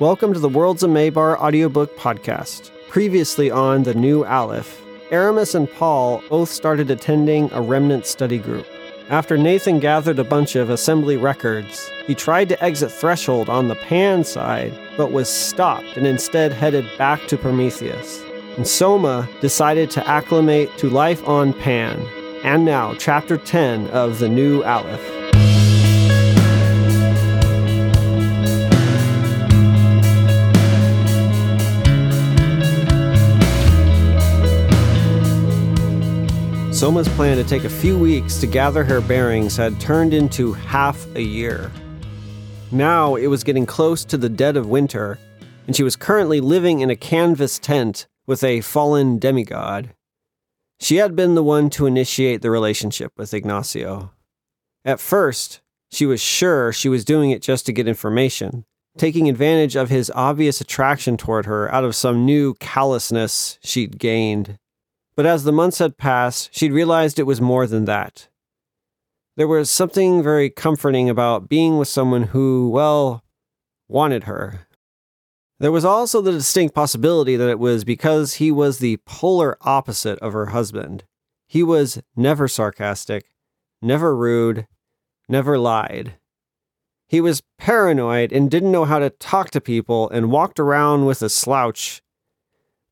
Welcome to the Worlds of Maybar audiobook podcast. Previously on The New Aleph, Aramis and Paul both started attending a remnant study group. After Nathan gathered a bunch of assembly records, he tried to exit Threshold on the Pan side, but was stopped and instead headed back to Prometheus. And Soma decided to acclimate to life on Pan. And now, Chapter 10 of The New Aleph. Soma's plan to take a few weeks to gather her bearings had turned into half a year. Now it was getting close to the dead of winter, and she was currently living in a canvas tent with a fallen demigod. She had been the one to initiate the relationship with Ignacio. At first, she was sure she was doing it just to get information, taking advantage of his obvious attraction toward her out of some new callousness she'd gained. But as the months had passed, she'd realized it was more than that. There was something very comforting about being with someone who, well, wanted her. There was also the distinct possibility that it was because he was the polar opposite of her husband. He was never sarcastic, never rude, never lied. He was paranoid and didn't know how to talk to people and walked around with a slouch.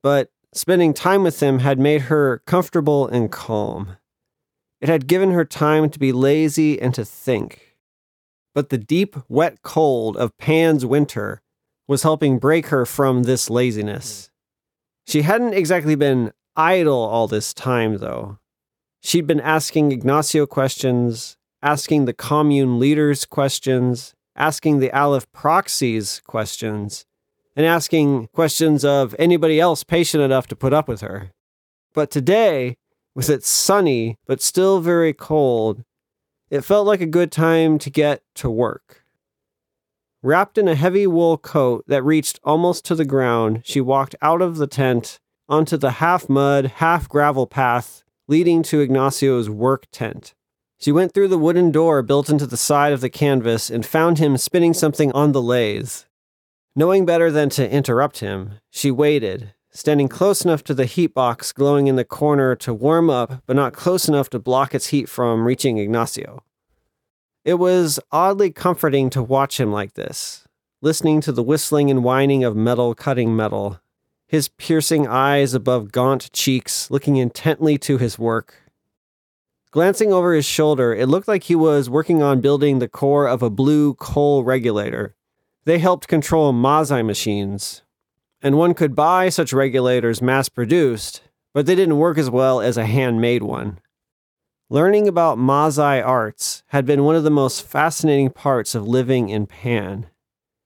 But Spending time with him had made her comfortable and calm. It had given her time to be lazy and to think. But the deep, wet cold of Pan's winter was helping break her from this laziness. She hadn't exactly been idle all this time, though. She'd been asking Ignacio questions, asking the commune leaders questions, asking the Aleph proxies questions, and asking questions of anybody else patient enough to put up with her. But today, with it sunny but still very cold, it felt like a good time to get to work. Wrapped in a heavy wool coat that reached almost to the ground, she walked out of the tent onto the half mud, half gravel path leading to Ignacio's work tent. She went through the wooden door built into the side of the canvas and found him spinning something on the lathe. Knowing better than to interrupt him, she waited, standing close enough to the heat box glowing in the corner to warm up, but not close enough to block its heat from reaching Ignacio. It was oddly comforting to watch him like this, listening to the whistling and whining of metal cutting metal, his piercing eyes above gaunt cheeks looking intently to his work. Glancing over his shoulder, it looked like he was working on building the core of a blue coal regulator they helped control Mazai machines, and one could buy such regulators mass produced, but they didn't work as well as a handmade one. Learning about Mazai arts had been one of the most fascinating parts of living in Pan.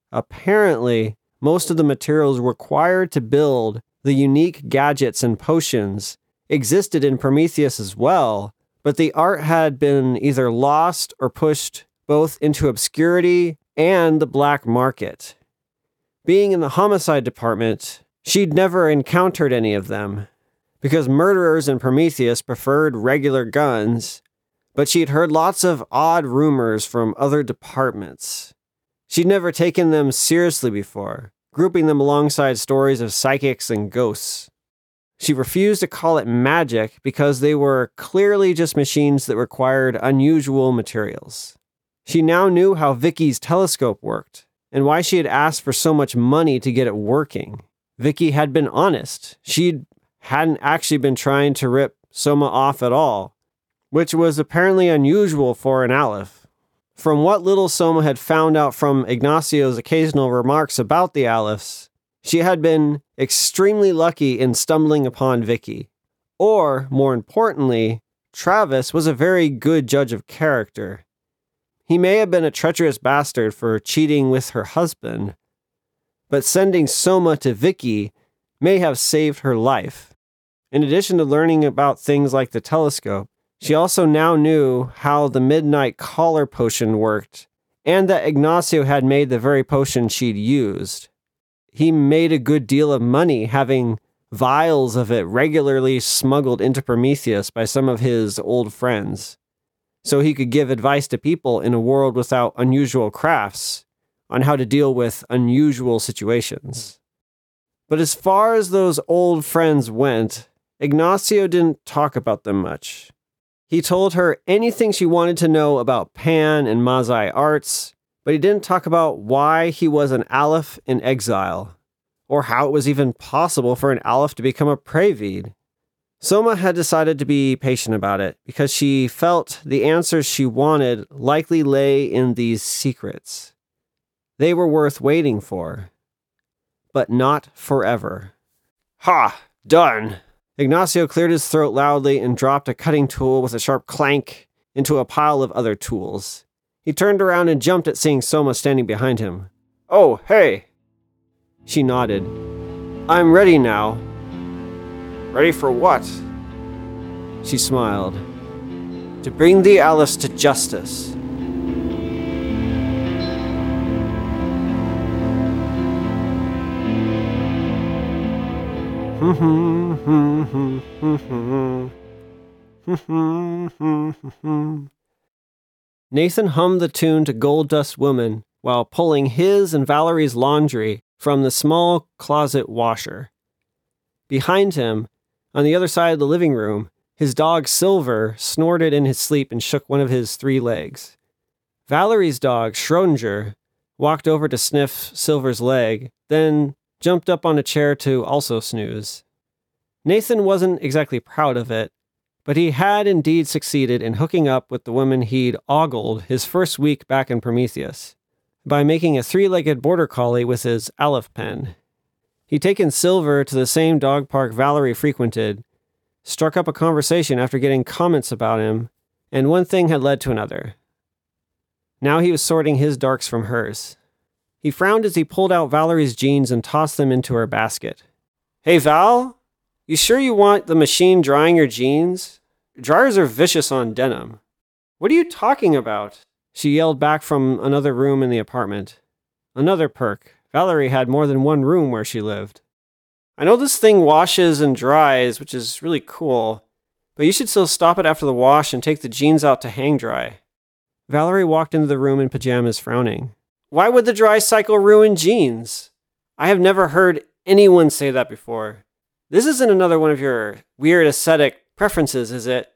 Apparently, most of the materials required to build the unique gadgets and potions existed in Prometheus as well, but the art had been either lost or pushed both into obscurity and the black market. Being in the homicide department, she'd never encountered any of them because murderers in Prometheus preferred regular guns, but she'd heard lots of odd rumors from other departments. She'd never taken them seriously before, grouping them alongside stories of psychics and ghosts. She refused to call it magic because they were clearly just machines that required unusual materials. She now knew how Vicky's telescope worked and why she had asked for so much money to get it working. Vicky had been honest. She hadn't actually been trying to rip Soma off at all, which was apparently unusual for an Aleph. From what little Soma had found out from Ignacio's occasional remarks about the Alephs, she had been extremely lucky in stumbling upon Vicky. Or, more importantly, Travis was a very good judge of character. He may have been a treacherous bastard for cheating with her husband, but sending Soma to Vicky may have saved her life. In addition to learning about things like the telescope, she also now knew how the midnight collar potion worked and that Ignacio had made the very potion she'd used. He made a good deal of money having vials of it regularly smuggled into Prometheus by some of his old friends so he could give advice to people in a world without unusual crafts on how to deal with unusual situations. But as far as those old friends went, Ignacio didn't talk about them much. He told her anything she wanted to know about Pan and Mazai arts, but he didn't talk about why he was an Aleph in exile, or how it was even possible for an Aleph to become a Previd. Soma had decided to be patient about it because she felt the answers she wanted likely lay in these secrets. They were worth waiting for, but not forever. Ha! Done! Ignacio cleared his throat loudly and dropped a cutting tool with a sharp clank into a pile of other tools. He turned around and jumped at seeing Soma standing behind him. Oh, hey! She nodded. I'm ready now. Ready for what? She smiled. To bring the Alice to justice. Nathan hummed the tune to Gold Dust Woman while pulling his and Valerie's laundry from the small closet washer. Behind him, on the other side of the living room, his dog Silver snorted in his sleep and shook one of his three legs. Valerie's dog, Schrodinger, walked over to sniff Silver's leg, then jumped up on a chair to also snooze. Nathan wasn't exactly proud of it, but he had indeed succeeded in hooking up with the woman he'd ogled his first week back in Prometheus by making a three legged border collie with his Aleph pen. He'd taken Silver to the same dog park Valerie frequented, struck up a conversation after getting comments about him, and one thing had led to another. Now he was sorting his darks from hers. He frowned as he pulled out Valerie's jeans and tossed them into her basket. Hey, Val, you sure you want the machine drying your jeans? Dryers are vicious on denim. What are you talking about? She yelled back from another room in the apartment. Another perk. Valerie had more than one room where she lived. I know this thing washes and dries, which is really cool, but you should still stop it after the wash and take the jeans out to hang dry. Valerie walked into the room in pajamas, frowning. Why would the dry cycle ruin jeans? I have never heard anyone say that before. This isn't another one of your weird aesthetic preferences, is it?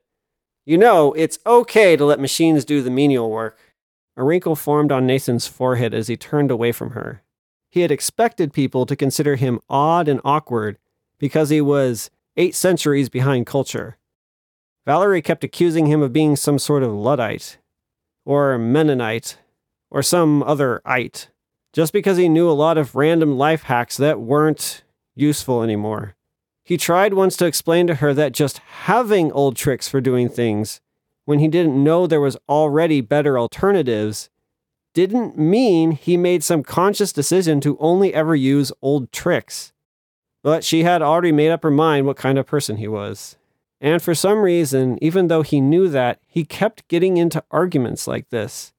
You know, it's okay to let machines do the menial work. A wrinkle formed on Nathan's forehead as he turned away from her. He had expected people to consider him odd and awkward because he was eight centuries behind culture. Valerie kept accusing him of being some sort of Luddite, or Mennonite, or some other ite, just because he knew a lot of random life hacks that weren't useful anymore. He tried once to explain to her that just having old tricks for doing things when he didn't know there was already better alternatives didn't mean he made some conscious decision to only ever use old tricks. But she had already made up her mind what kind of person he was. And for some reason, even though he knew that, he kept getting into arguments like this.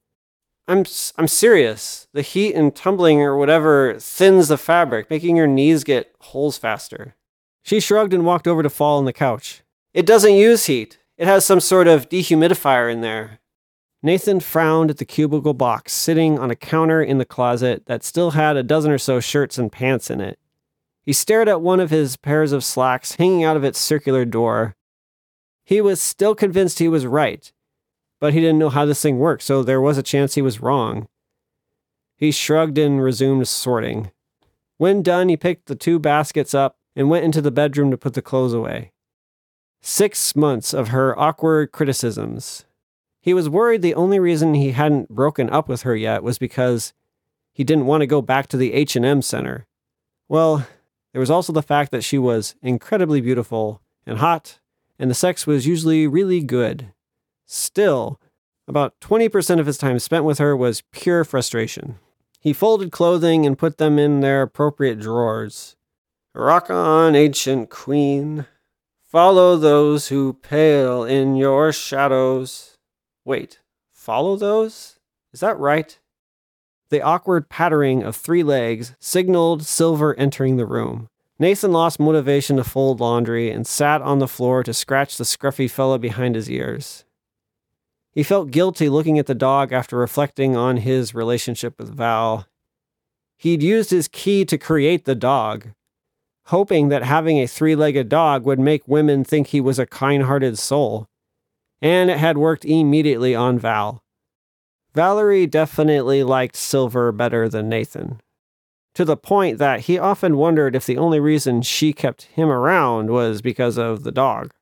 I'm, I'm serious. The heat and tumbling or whatever thins the fabric, making your knees get holes faster. She shrugged and walked over to fall on the couch. It doesn't use heat. It has some sort of dehumidifier in there. Nathan frowned at the cubicle box sitting on a counter in the closet that still had a dozen or so shirts and pants in it. He stared at one of his pairs of slacks hanging out of its circular door. He was still convinced he was right, but he didn't know how this thing worked, so there was a chance he was wrong. He shrugged and resumed sorting. When done, he picked the two baskets up and went into the bedroom to put the clothes away. Six months of her awkward criticisms. He was worried the only reason he hadn't broken up with her yet was because he didn't want to go back to the H&M center. Well, there was also the fact that she was incredibly beautiful and hot, and the sex was usually really good. Still, about 20% of his time spent with her was pure frustration. He folded clothing and put them in their appropriate drawers. Rock on, ancient queen. Follow those who pale in your shadows. Wait, follow those? Is that right? The awkward pattering of three legs signaled Silver entering the room. Nathan lost motivation to fold laundry and sat on the floor to scratch the scruffy fellow behind his ears. He felt guilty looking at the dog after reflecting on his relationship with Val. he'd used his key to create the dog, hoping that having a three legged dog would make women think he was a kind hearted soul. And it had worked immediately on Val. Valerie definitely liked Silver better than Nathan, to the point that he often wondered if the only reason she kept him around was because of the dog.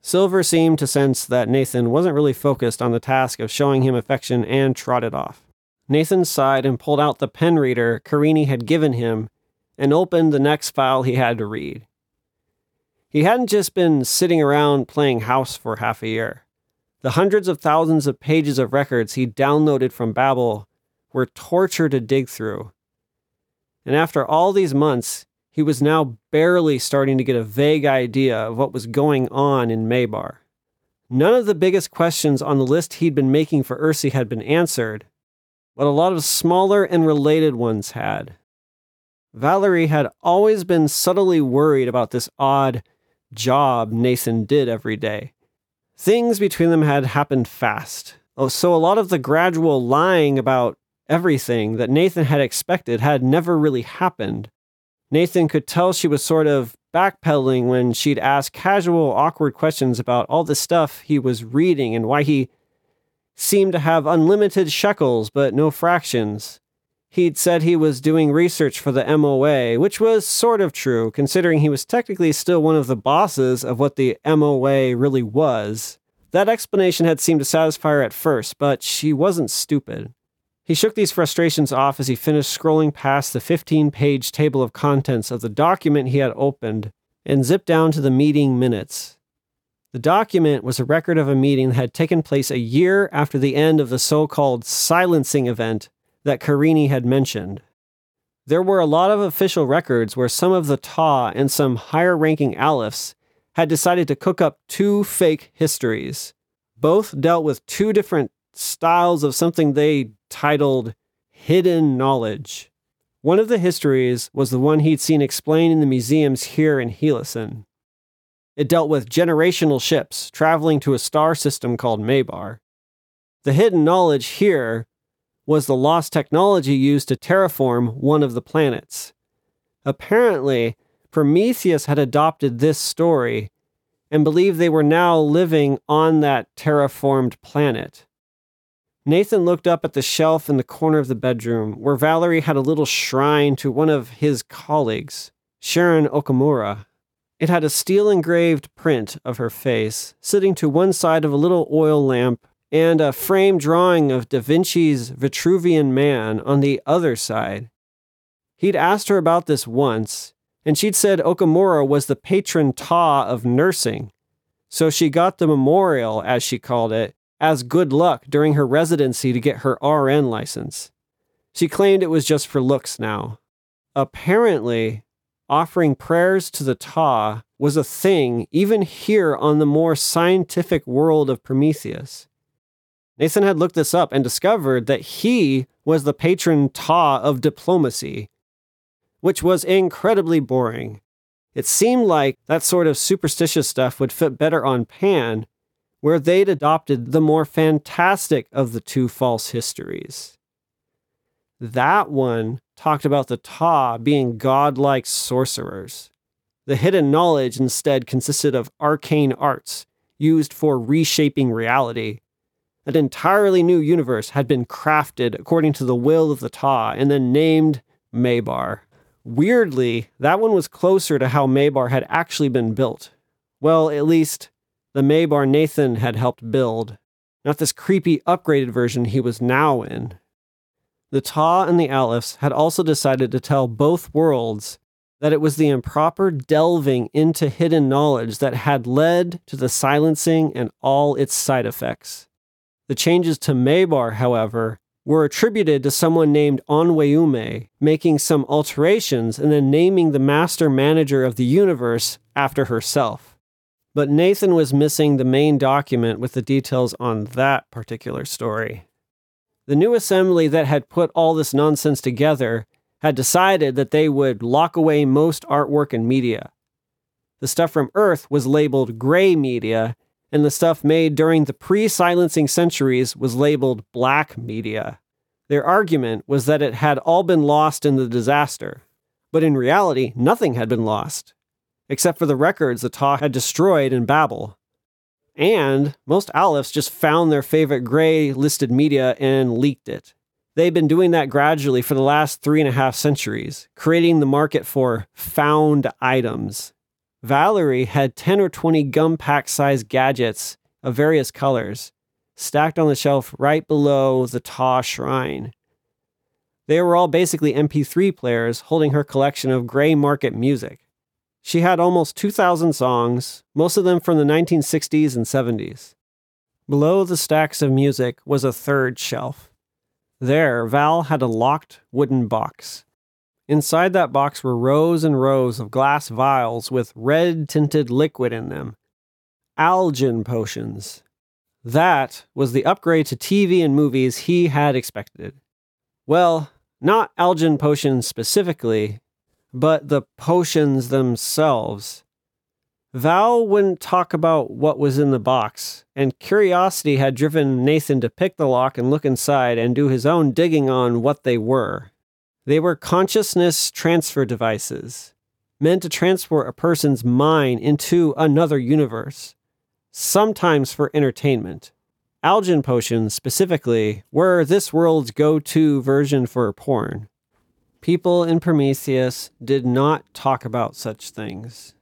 Silver seemed to sense that Nathan wasn't really focused on the task of showing him affection and trotted off. Nathan sighed and pulled out the pen reader Carini had given him and opened the next file he had to read. He hadn't just been sitting around playing house for half a year. The hundreds of thousands of pages of records he downloaded from Babel were torture to dig through. And after all these months, he was now barely starting to get a vague idea of what was going on in Maybar. None of the biggest questions on the list he'd been making for Ursi had been answered, but a lot of smaller and related ones had. Valerie had always been subtly worried about this odd job Nathan did every day. Things between them had happened fast. Oh, so a lot of the gradual lying about everything that Nathan had expected had never really happened. Nathan could tell she was sort of backpedaling when she'd ask casual, awkward questions about all the stuff he was reading and why he seemed to have unlimited shekels but no fractions. He'd said he was doing research for the MOA, which was sort of true, considering he was technically still one of the bosses of what the MOA really was. That explanation had seemed to satisfy her at first, but she wasn't stupid. He shook these frustrations off as he finished scrolling past the 15 page table of contents of the document he had opened and zipped down to the meeting minutes. The document was a record of a meeting that had taken place a year after the end of the so called silencing event that Carini had mentioned. There were a lot of official records where some of the Ta and some higher ranking Alephs had decided to cook up two fake histories. Both dealt with two different styles of something they titled hidden knowledge. One of the histories was the one he'd seen explained in the museums here in Helison. It dealt with generational ships traveling to a star system called Maybar. The hidden knowledge here was the lost technology used to terraform one of the planets. Apparently, Prometheus had adopted this story and believed they were now living on that terraformed planet. Nathan looked up at the shelf in the corner of the bedroom where Valerie had a little shrine to one of his colleagues, Sharon Okamura. It had a steel engraved print of her face, sitting to one side of a little oil lamp and a frame drawing of Da Vinci's Vitruvian Man on the other side. He'd asked her about this once, and she'd said Okamura was the patron Ta of nursing, so she got the memorial, as she called it, as good luck during her residency to get her RN license. She claimed it was just for looks now. Apparently, offering prayers to the Ta was a thing even here on the more scientific world of Prometheus. Nathan had looked this up and discovered that he was the patron Ta of diplomacy, which was incredibly boring. It seemed like that sort of superstitious stuff would fit better on Pan, where they'd adopted the more fantastic of the two false histories. That one talked about the Ta being godlike sorcerers. The hidden knowledge instead consisted of arcane arts used for reshaping reality an entirely new universe had been crafted according to the will of the Ta and then named Maybar. Weirdly, that one was closer to how Maybar had actually been built. Well, at least the Maybar Nathan had helped build, not this creepy upgraded version he was now in. The Ta and the Alephs had also decided to tell both worlds that it was the improper delving into hidden knowledge that had led to the silencing and all its side effects. The changes to Maybar, however, were attributed to someone named Onweume, making some alterations and then naming the master manager of the universe after herself. But Nathan was missing the main document with the details on that particular story. The new assembly that had put all this nonsense together had decided that they would lock away most artwork and media. The stuff from Earth was labeled gray media, and the stuff made during the pre silencing centuries was labeled black media. Their argument was that it had all been lost in the disaster. But in reality, nothing had been lost, except for the records the Ta had destroyed in Babel. And most Alephs just found their favorite gray listed media and leaked it. They've been doing that gradually for the last three and a half centuries, creating the market for found items. Valerie had 10 or 20 gum pack sized gadgets of various colors stacked on the shelf right below the Ta shrine. They were all basically MP3 players holding her collection of gray market music. She had almost 2,000 songs, most of them from the 1960s and 70s. Below the stacks of music was a third shelf. There, Val had a locked wooden box. Inside that box were rows and rows of glass vials with red tinted liquid in them. Algin potions. That was the upgrade to TV and movies he had expected. Well, not Algin potions specifically, but the potions themselves. Val wouldn't talk about what was in the box, and curiosity had driven Nathan to pick the lock and look inside and do his own digging on what they were. They were consciousness transfer devices, meant to transport a person's mind into another universe, sometimes for entertainment. Algin potions, specifically, were this world's go to version for porn. People in Prometheus did not talk about such things.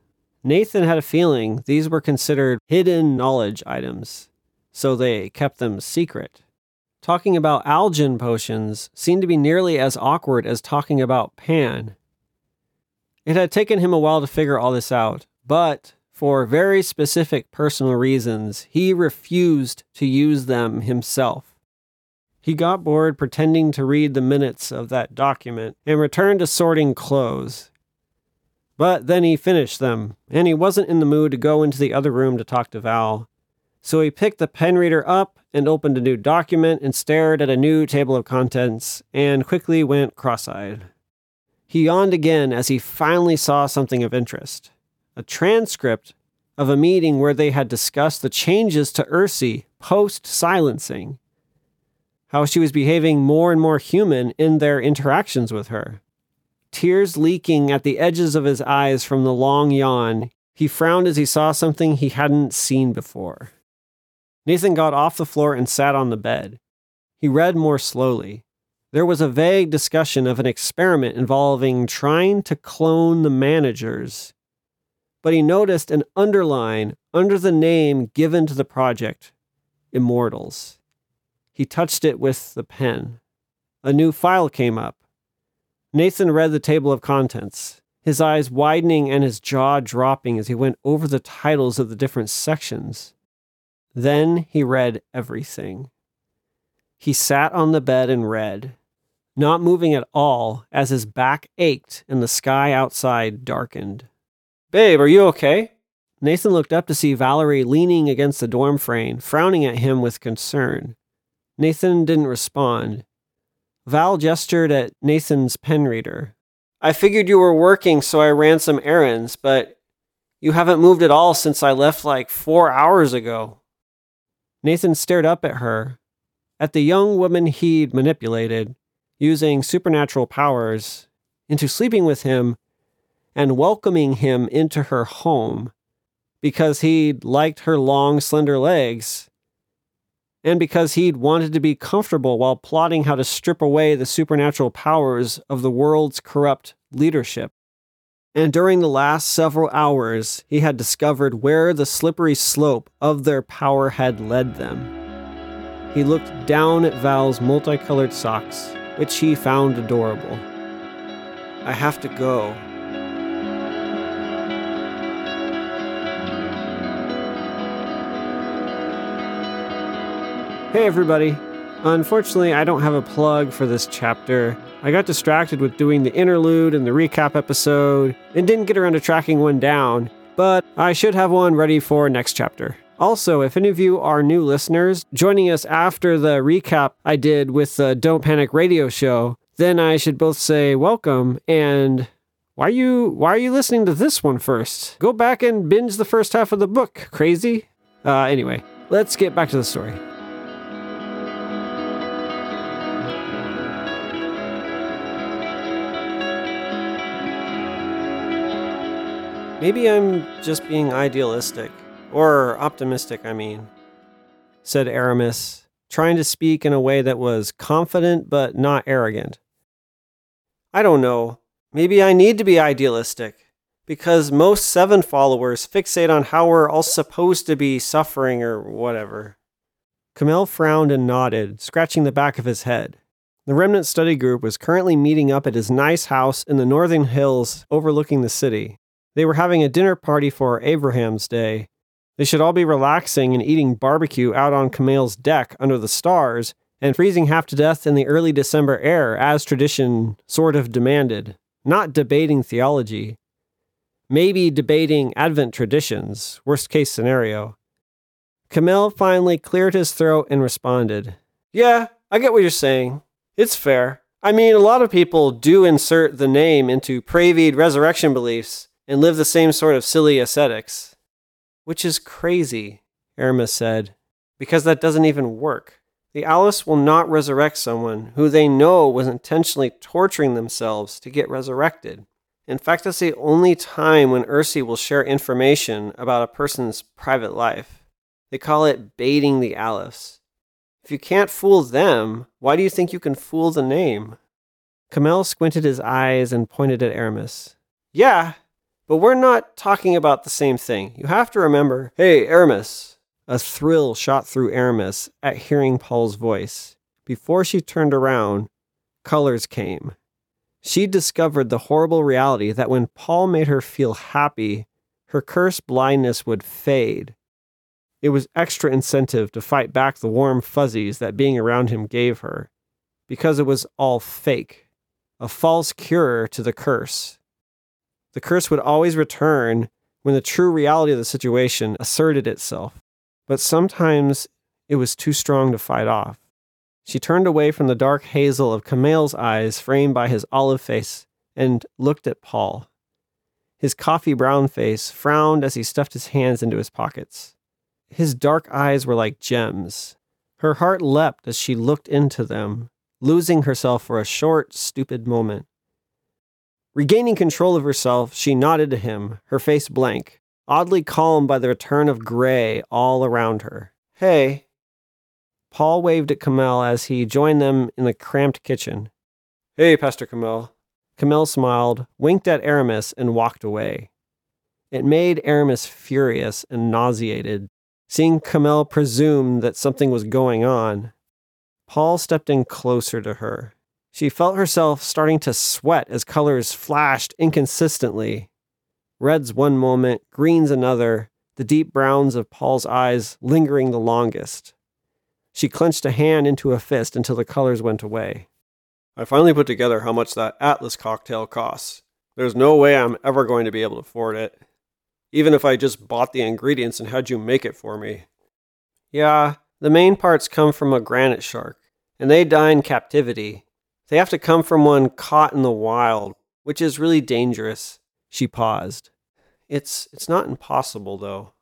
Nathan had a feeling these were considered hidden knowledge items, so they kept them secret. Talking about Algin potions seemed to be nearly as awkward as talking about Pan. It had taken him a while to figure all this out, but for very specific personal reasons, he refused to use them himself. He got bored pretending to read the minutes of that document and returned to sorting clothes. But then he finished them, and he wasn't in the mood to go into the other room to talk to Val. So he picked the pen reader up and opened a new document and stared at a new table of contents and quickly went cross eyed. He yawned again as he finally saw something of interest a transcript of a meeting where they had discussed the changes to Ursi post silencing, how she was behaving more and more human in their interactions with her. Tears leaking at the edges of his eyes from the long yawn, he frowned as he saw something he hadn't seen before. Nathan got off the floor and sat on the bed. He read more slowly. There was a vague discussion of an experiment involving trying to clone the managers. But he noticed an underline under the name given to the project Immortals. He touched it with the pen. A new file came up. Nathan read the table of contents, his eyes widening and his jaw dropping as he went over the titles of the different sections. Then he read everything. He sat on the bed and read, not moving at all as his back ached and the sky outside darkened. Babe, are you okay? Nathan looked up to see Valerie leaning against the dorm frame, frowning at him with concern. Nathan didn't respond. Val gestured at Nathan's pen reader. I figured you were working, so I ran some errands, but you haven't moved at all since I left like four hours ago. Nathan stared up at her, at the young woman he'd manipulated, using supernatural powers, into sleeping with him and welcoming him into her home because he'd liked her long, slender legs and because he'd wanted to be comfortable while plotting how to strip away the supernatural powers of the world's corrupt leadership. And during the last several hours, he had discovered where the slippery slope of their power had led them. He looked down at Val's multicolored socks, which he found adorable. I have to go, Hey, everybody. Unfortunately, I don't have a plug for this chapter. I got distracted with doing the interlude and the recap episode and didn't get around to tracking one down, but I should have one ready for next chapter. Also, if any of you are new listeners joining us after the recap I did with the Don't Panic radio show, then I should both say welcome and why are you why are you listening to this one first? Go back and binge the first half of the book, crazy? Uh, anyway, let's get back to the story. Maybe I'm just being idealistic. Or optimistic, I mean, said Aramis, trying to speak in a way that was confident but not arrogant. I don't know. Maybe I need to be idealistic because most seven followers fixate on how we're all supposed to be suffering or whatever. Kamel frowned and nodded, scratching the back of his head. The Remnant Study Group was currently meeting up at his nice house in the northern hills overlooking the city. They were having a dinner party for Abraham's Day. They should all be relaxing and eating barbecue out on Kamel's deck under the stars and freezing half to death in the early December air, as tradition sort of demanded. Not debating theology. Maybe debating Advent traditions, worst case scenario. Kamel finally cleared his throat and responded, Yeah, I get what you're saying. It's fair. I mean, a lot of people do insert the name into Pravied resurrection beliefs and live the same sort of silly ascetics. Which is crazy, Aramis said, because that doesn't even work. The Alice will not resurrect someone who they know was intentionally torturing themselves to get resurrected. In fact, that's the only time when Ursi will share information about a person's private life. They call it baiting the Alice. If you can't fool them, why do you think you can fool the name? Kamel squinted his eyes and pointed at Aramis. Yeah, but we're not talking about the same thing. You have to remember. Hey, Aramis. A thrill shot through Aramis at hearing Paul's voice. Before she turned around, colors came. She discovered the horrible reality that when Paul made her feel happy, her cursed blindness would fade it was extra incentive to fight back the warm fuzzies that being around him gave her, because it was all fake, a false cure to the curse. The curse would always return when the true reality of the situation asserted itself, but sometimes it was too strong to fight off. She turned away from the dark hazel of Kamel's eyes framed by his olive face and looked at Paul. His coffee brown face frowned as he stuffed his hands into his pockets. His dark eyes were like gems. Her heart leapt as she looked into them, losing herself for a short, stupid moment. Regaining control of herself, she nodded to him, her face blank, oddly calm by the return of gray all around her. Hey. Paul waved at Kamel as he joined them in the cramped kitchen. Hey, Pastor Kamel. Kamel smiled, winked at Aramis, and walked away. It made Aramis furious and nauseated Seeing Kamel presume that something was going on, Paul stepped in closer to her. She felt herself starting to sweat as colors flashed inconsistently. Reds one moment, greens another, the deep browns of Paul's eyes lingering the longest. She clenched a hand into a fist until the colors went away. I finally put together how much that Atlas cocktail costs. There's no way I'm ever going to be able to afford it even if I just bought the ingredients and had you make it for me. Yeah, the main parts come from a granite shark, and they die in captivity. They have to come from one caught in the wild, which is really dangerous. She paused. It's it's not impossible though.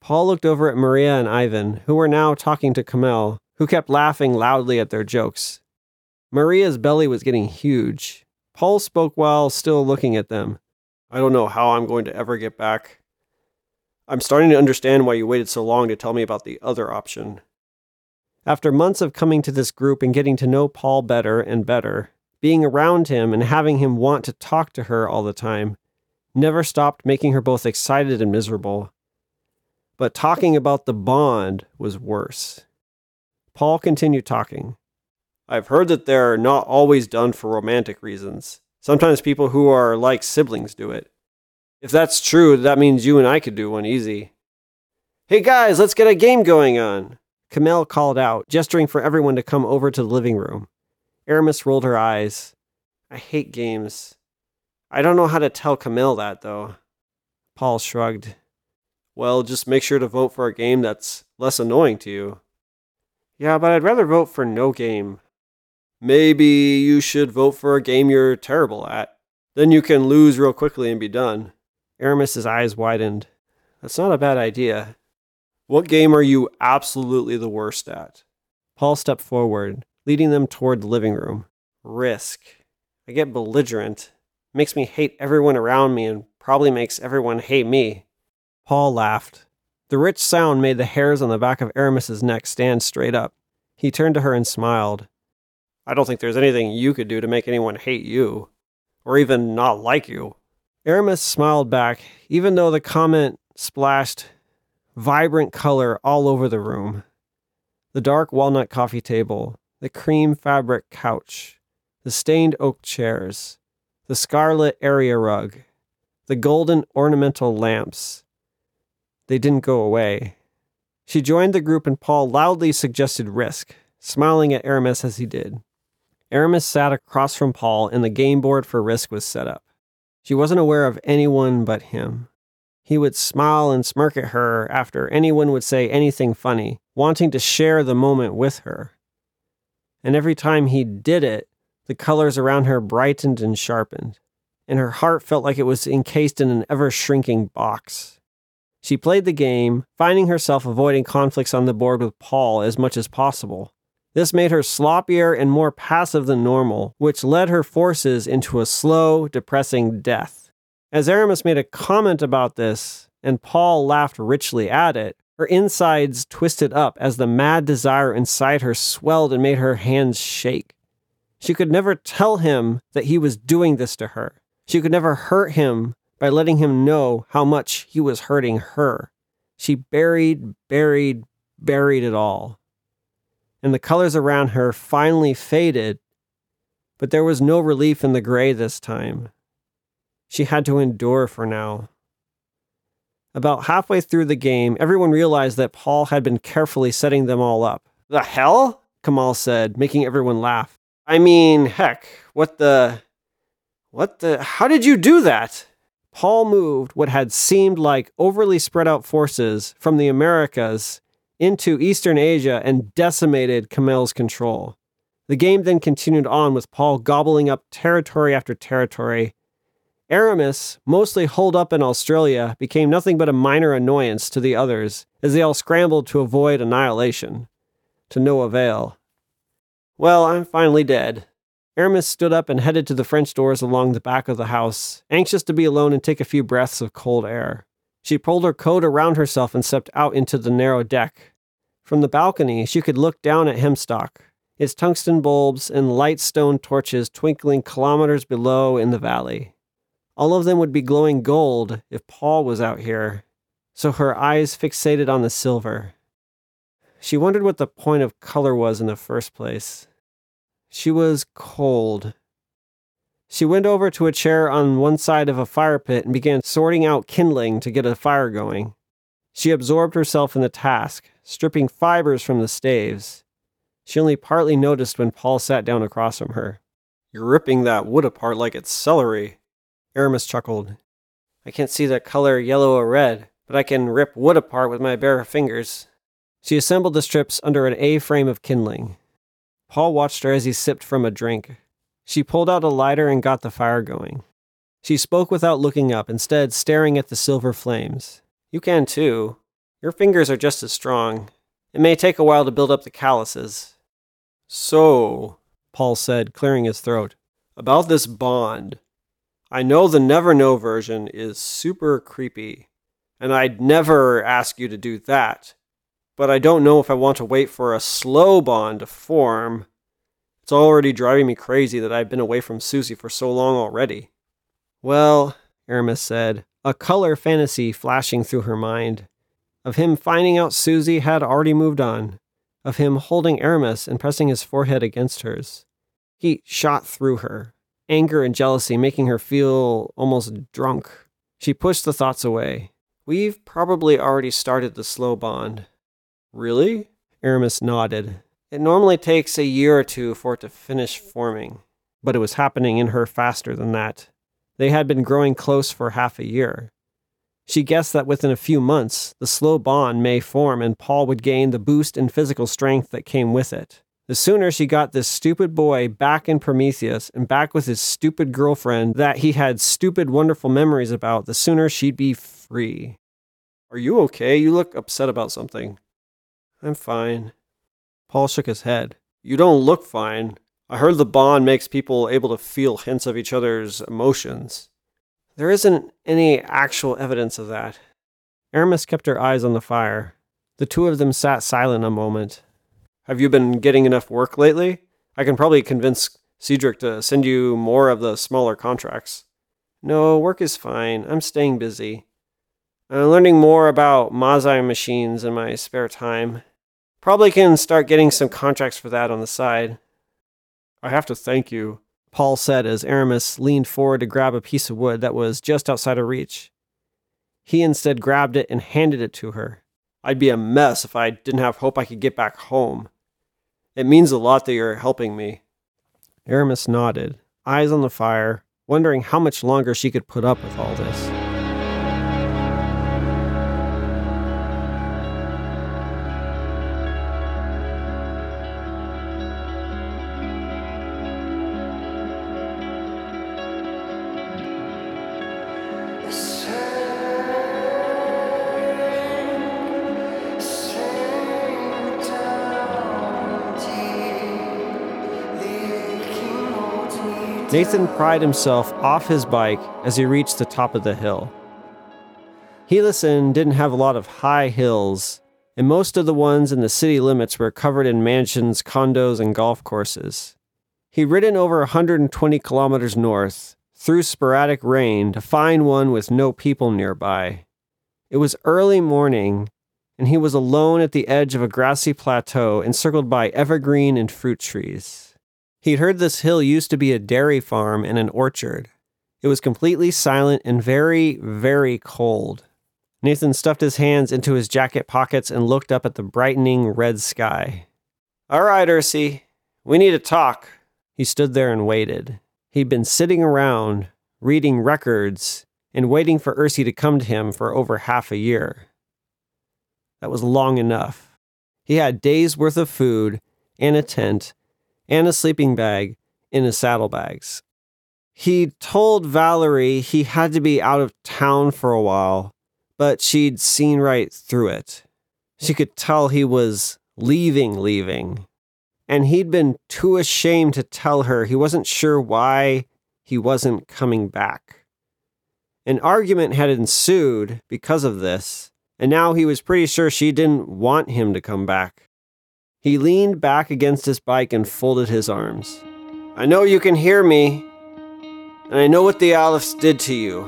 Paul looked over at Maria and Ivan, who were now talking to Kamel, who kept laughing loudly at their jokes. Maria's belly was getting huge. Paul spoke while still looking at them. I don't know how I'm going to ever get back. I'm starting to understand why you waited so long to tell me about the other option. After months of coming to this group and getting to know Paul better and better, being around him and having him want to talk to her all the time never stopped making her both excited and miserable. But talking about the bond was worse. Paul continued talking. I've heard that they're not always done for romantic reasons. Sometimes people who are like siblings do it. If that's true, that means you and I could do one easy. Hey guys, let's get a game going on. Kamel called out, gesturing for everyone to come over to the living room. Aramis rolled her eyes. I hate games. I don't know how to tell Kamel that, though. Paul shrugged. Well, just make sure to vote for a game that's less annoying to you. Yeah, but I'd rather vote for no game. Maybe you should vote for a game you're terrible at. Then you can lose real quickly and be done. Aramis's eyes widened. That's not a bad idea. What game are you absolutely the worst at? Paul stepped forward, leading them toward the living room. Risk. I get belligerent. makes me hate everyone around me and probably makes everyone hate me. Paul laughed. The rich sound made the hairs on the back of Aramis's neck stand straight up. He turned to her and smiled. I don't think there's anything you could do to make anyone hate you, or even not like you. Aramis smiled back, even though the comment splashed vibrant color all over the room. The dark walnut coffee table, the cream fabric couch, the stained oak chairs, the scarlet area rug, the golden ornamental lamps. They didn't go away. She joined the group and Paul loudly suggested risk, smiling at Aramis as he did. Aramis sat across from Paul and the game board for risk was set up. She wasn't aware of anyone but him. He would smile and smirk at her after anyone would say anything funny, wanting to share the moment with her. And every time he did it, the colors around her brightened and sharpened, and her heart felt like it was encased in an ever shrinking box. She played the game, finding herself avoiding conflicts on the board with Paul as much as possible. This made her sloppier and more passive than normal, which led her forces into a slow, depressing death. As Aramis made a comment about this, and Paul laughed richly at it, her insides twisted up as the mad desire inside her swelled and made her hands shake. She could never tell him that he was doing this to her. She could never hurt him by letting him know how much he was hurting her. She buried, buried, buried it all and the colors around her finally faded, but there was no relief in the gray this time. She had to endure for now. About halfway through the game, everyone realized that Paul had been carefully setting them all up. The hell? Kamel said, making everyone laugh. I mean, heck, what the. What the. How did you do that? Paul moved what had seemed like overly spread out forces from the Americas into Eastern Asia and decimated Kamel's control. The game then continued on with Paul gobbling up territory after territory. Aramis, mostly holed up in Australia, became nothing but a minor annoyance to the others as they all scrambled to avoid annihilation. To no avail. Well, I'm finally dead. Aramis stood up and headed to the French doors along the back of the house, anxious to be alone and take a few breaths of cold air. She pulled her coat around herself and stepped out into the narrow deck. From the balcony, she could look down at Hemstock, its tungsten bulbs and light stone torches twinkling kilometers below in the valley. All of them would be glowing gold if Paul was out here, so her eyes fixated on the silver. She wondered what the point of color was in the first place. She was cold. She went over to a chair on one side of a fire pit and began sorting out kindling to get a fire going. She absorbed herself in the task, stripping fibers from the staves. She only partly noticed when Paul sat down across from her. You're ripping that wood apart like it's celery. Aramis chuckled. I can't see the color yellow or red, but I can rip wood apart with my bare fingers. She assembled the strips under an A frame of kindling. Paul watched her as he sipped from a drink. She pulled out a lighter and got the fire going. She spoke without looking up, instead, staring at the silver flames. You can too. Your fingers are just as strong. It may take a while to build up the calluses. So, Paul said, clearing his throat, about this bond. I know the Never Know version is super creepy, and I'd never ask you to do that. But I don't know if I want to wait for a slow bond to form it's already driving me crazy that I've been away from Susie for so long already. Well, Aramis said, a color fantasy flashing through her mind. Of him finding out Susie had already moved on. Of him holding Aramis and pressing his forehead against hers. Heat shot through her, anger and jealousy making her feel almost drunk. She pushed the thoughts away. We've probably already started the slow bond. Really? Aramis nodded. It normally takes a year or two for it to finish forming, but it was happening in her faster than that. They had been growing close for half a year. She guessed that within a few months, the slow bond may form and Paul would gain the boost in physical strength that came with it. The sooner she got this stupid boy back in Prometheus and back with his stupid girlfriend that he had stupid, wonderful memories about, the sooner she'd be free. Are you okay? You look upset about something. I'm fine. Paul shook his head. You don't look fine. I heard the bond makes people able to feel hints of each other's emotions. There isn't any actual evidence of that. Aramis kept her eyes on the fire. The two of them sat silent a moment. Have you been getting enough work lately? I can probably convince Cedric to send you more of the smaller contracts. No, work is fine. I'm staying busy. I'm learning more about Mazai machines in my spare time. Probably can start getting some contracts for that on the side. I have to thank you, Paul said as Aramis leaned forward to grab a piece of wood that was just outside of reach. He instead grabbed it and handed it to her. I'd be a mess if I didn't have hope I could get back home. It means a lot that you're helping me. Aramis nodded, eyes on the fire, wondering how much longer she could put up with all this. Nathan pried himself off his bike as he reached the top of the hill. Helison didn't have a lot of high hills, and most of the ones in the city limits were covered in mansions, condos, and golf courses. He'd ridden over 120 kilometers north, through sporadic rain, to find one with no people nearby. It was early morning, and he was alone at the edge of a grassy plateau encircled by evergreen and fruit trees. He'd heard this hill used to be a dairy farm and an orchard. It was completely silent and very, very cold. Nathan stuffed his hands into his jacket pockets and looked up at the brightening red sky. All right, Ursi, we need to talk. He stood there and waited. He'd been sitting around, reading records, and waiting for Ursi to come to him for over half a year. That was long enough. He had days' worth of food and a tent and a sleeping bag in his saddlebags. He told Valerie he had to be out of town for a while, but she'd seen right through it. She could tell he was leaving, leaving. And he'd been too ashamed to tell her he wasn't sure why he wasn't coming back. An argument had ensued because of this, and now he was pretty sure she didn't want him to come back. He leaned back against his bike and folded his arms. I know you can hear me, and I know what the Alephs did to you.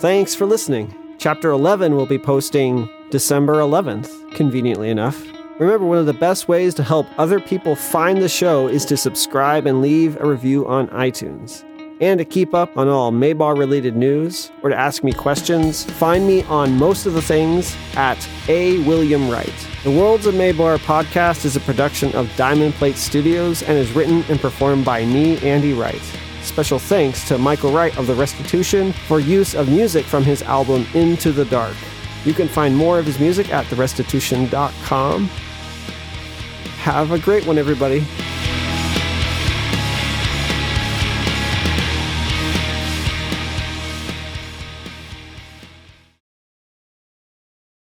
Thanks for listening. Chapter 11 will be posting December 11th, conveniently enough. Remember, one of the best ways to help other people find the show is to subscribe and leave a review on iTunes. And to keep up on all Maybar related news or to ask me questions, find me on most of the things at A. William Wright. The Worlds of Maybar podcast is a production of Diamond Plate Studios and is written and performed by me, Andy Wright. Special thanks to Michael Wright of The Restitution for use of music from his album Into the Dark. You can find more of his music at therestitution.com. Have a great one, everybody.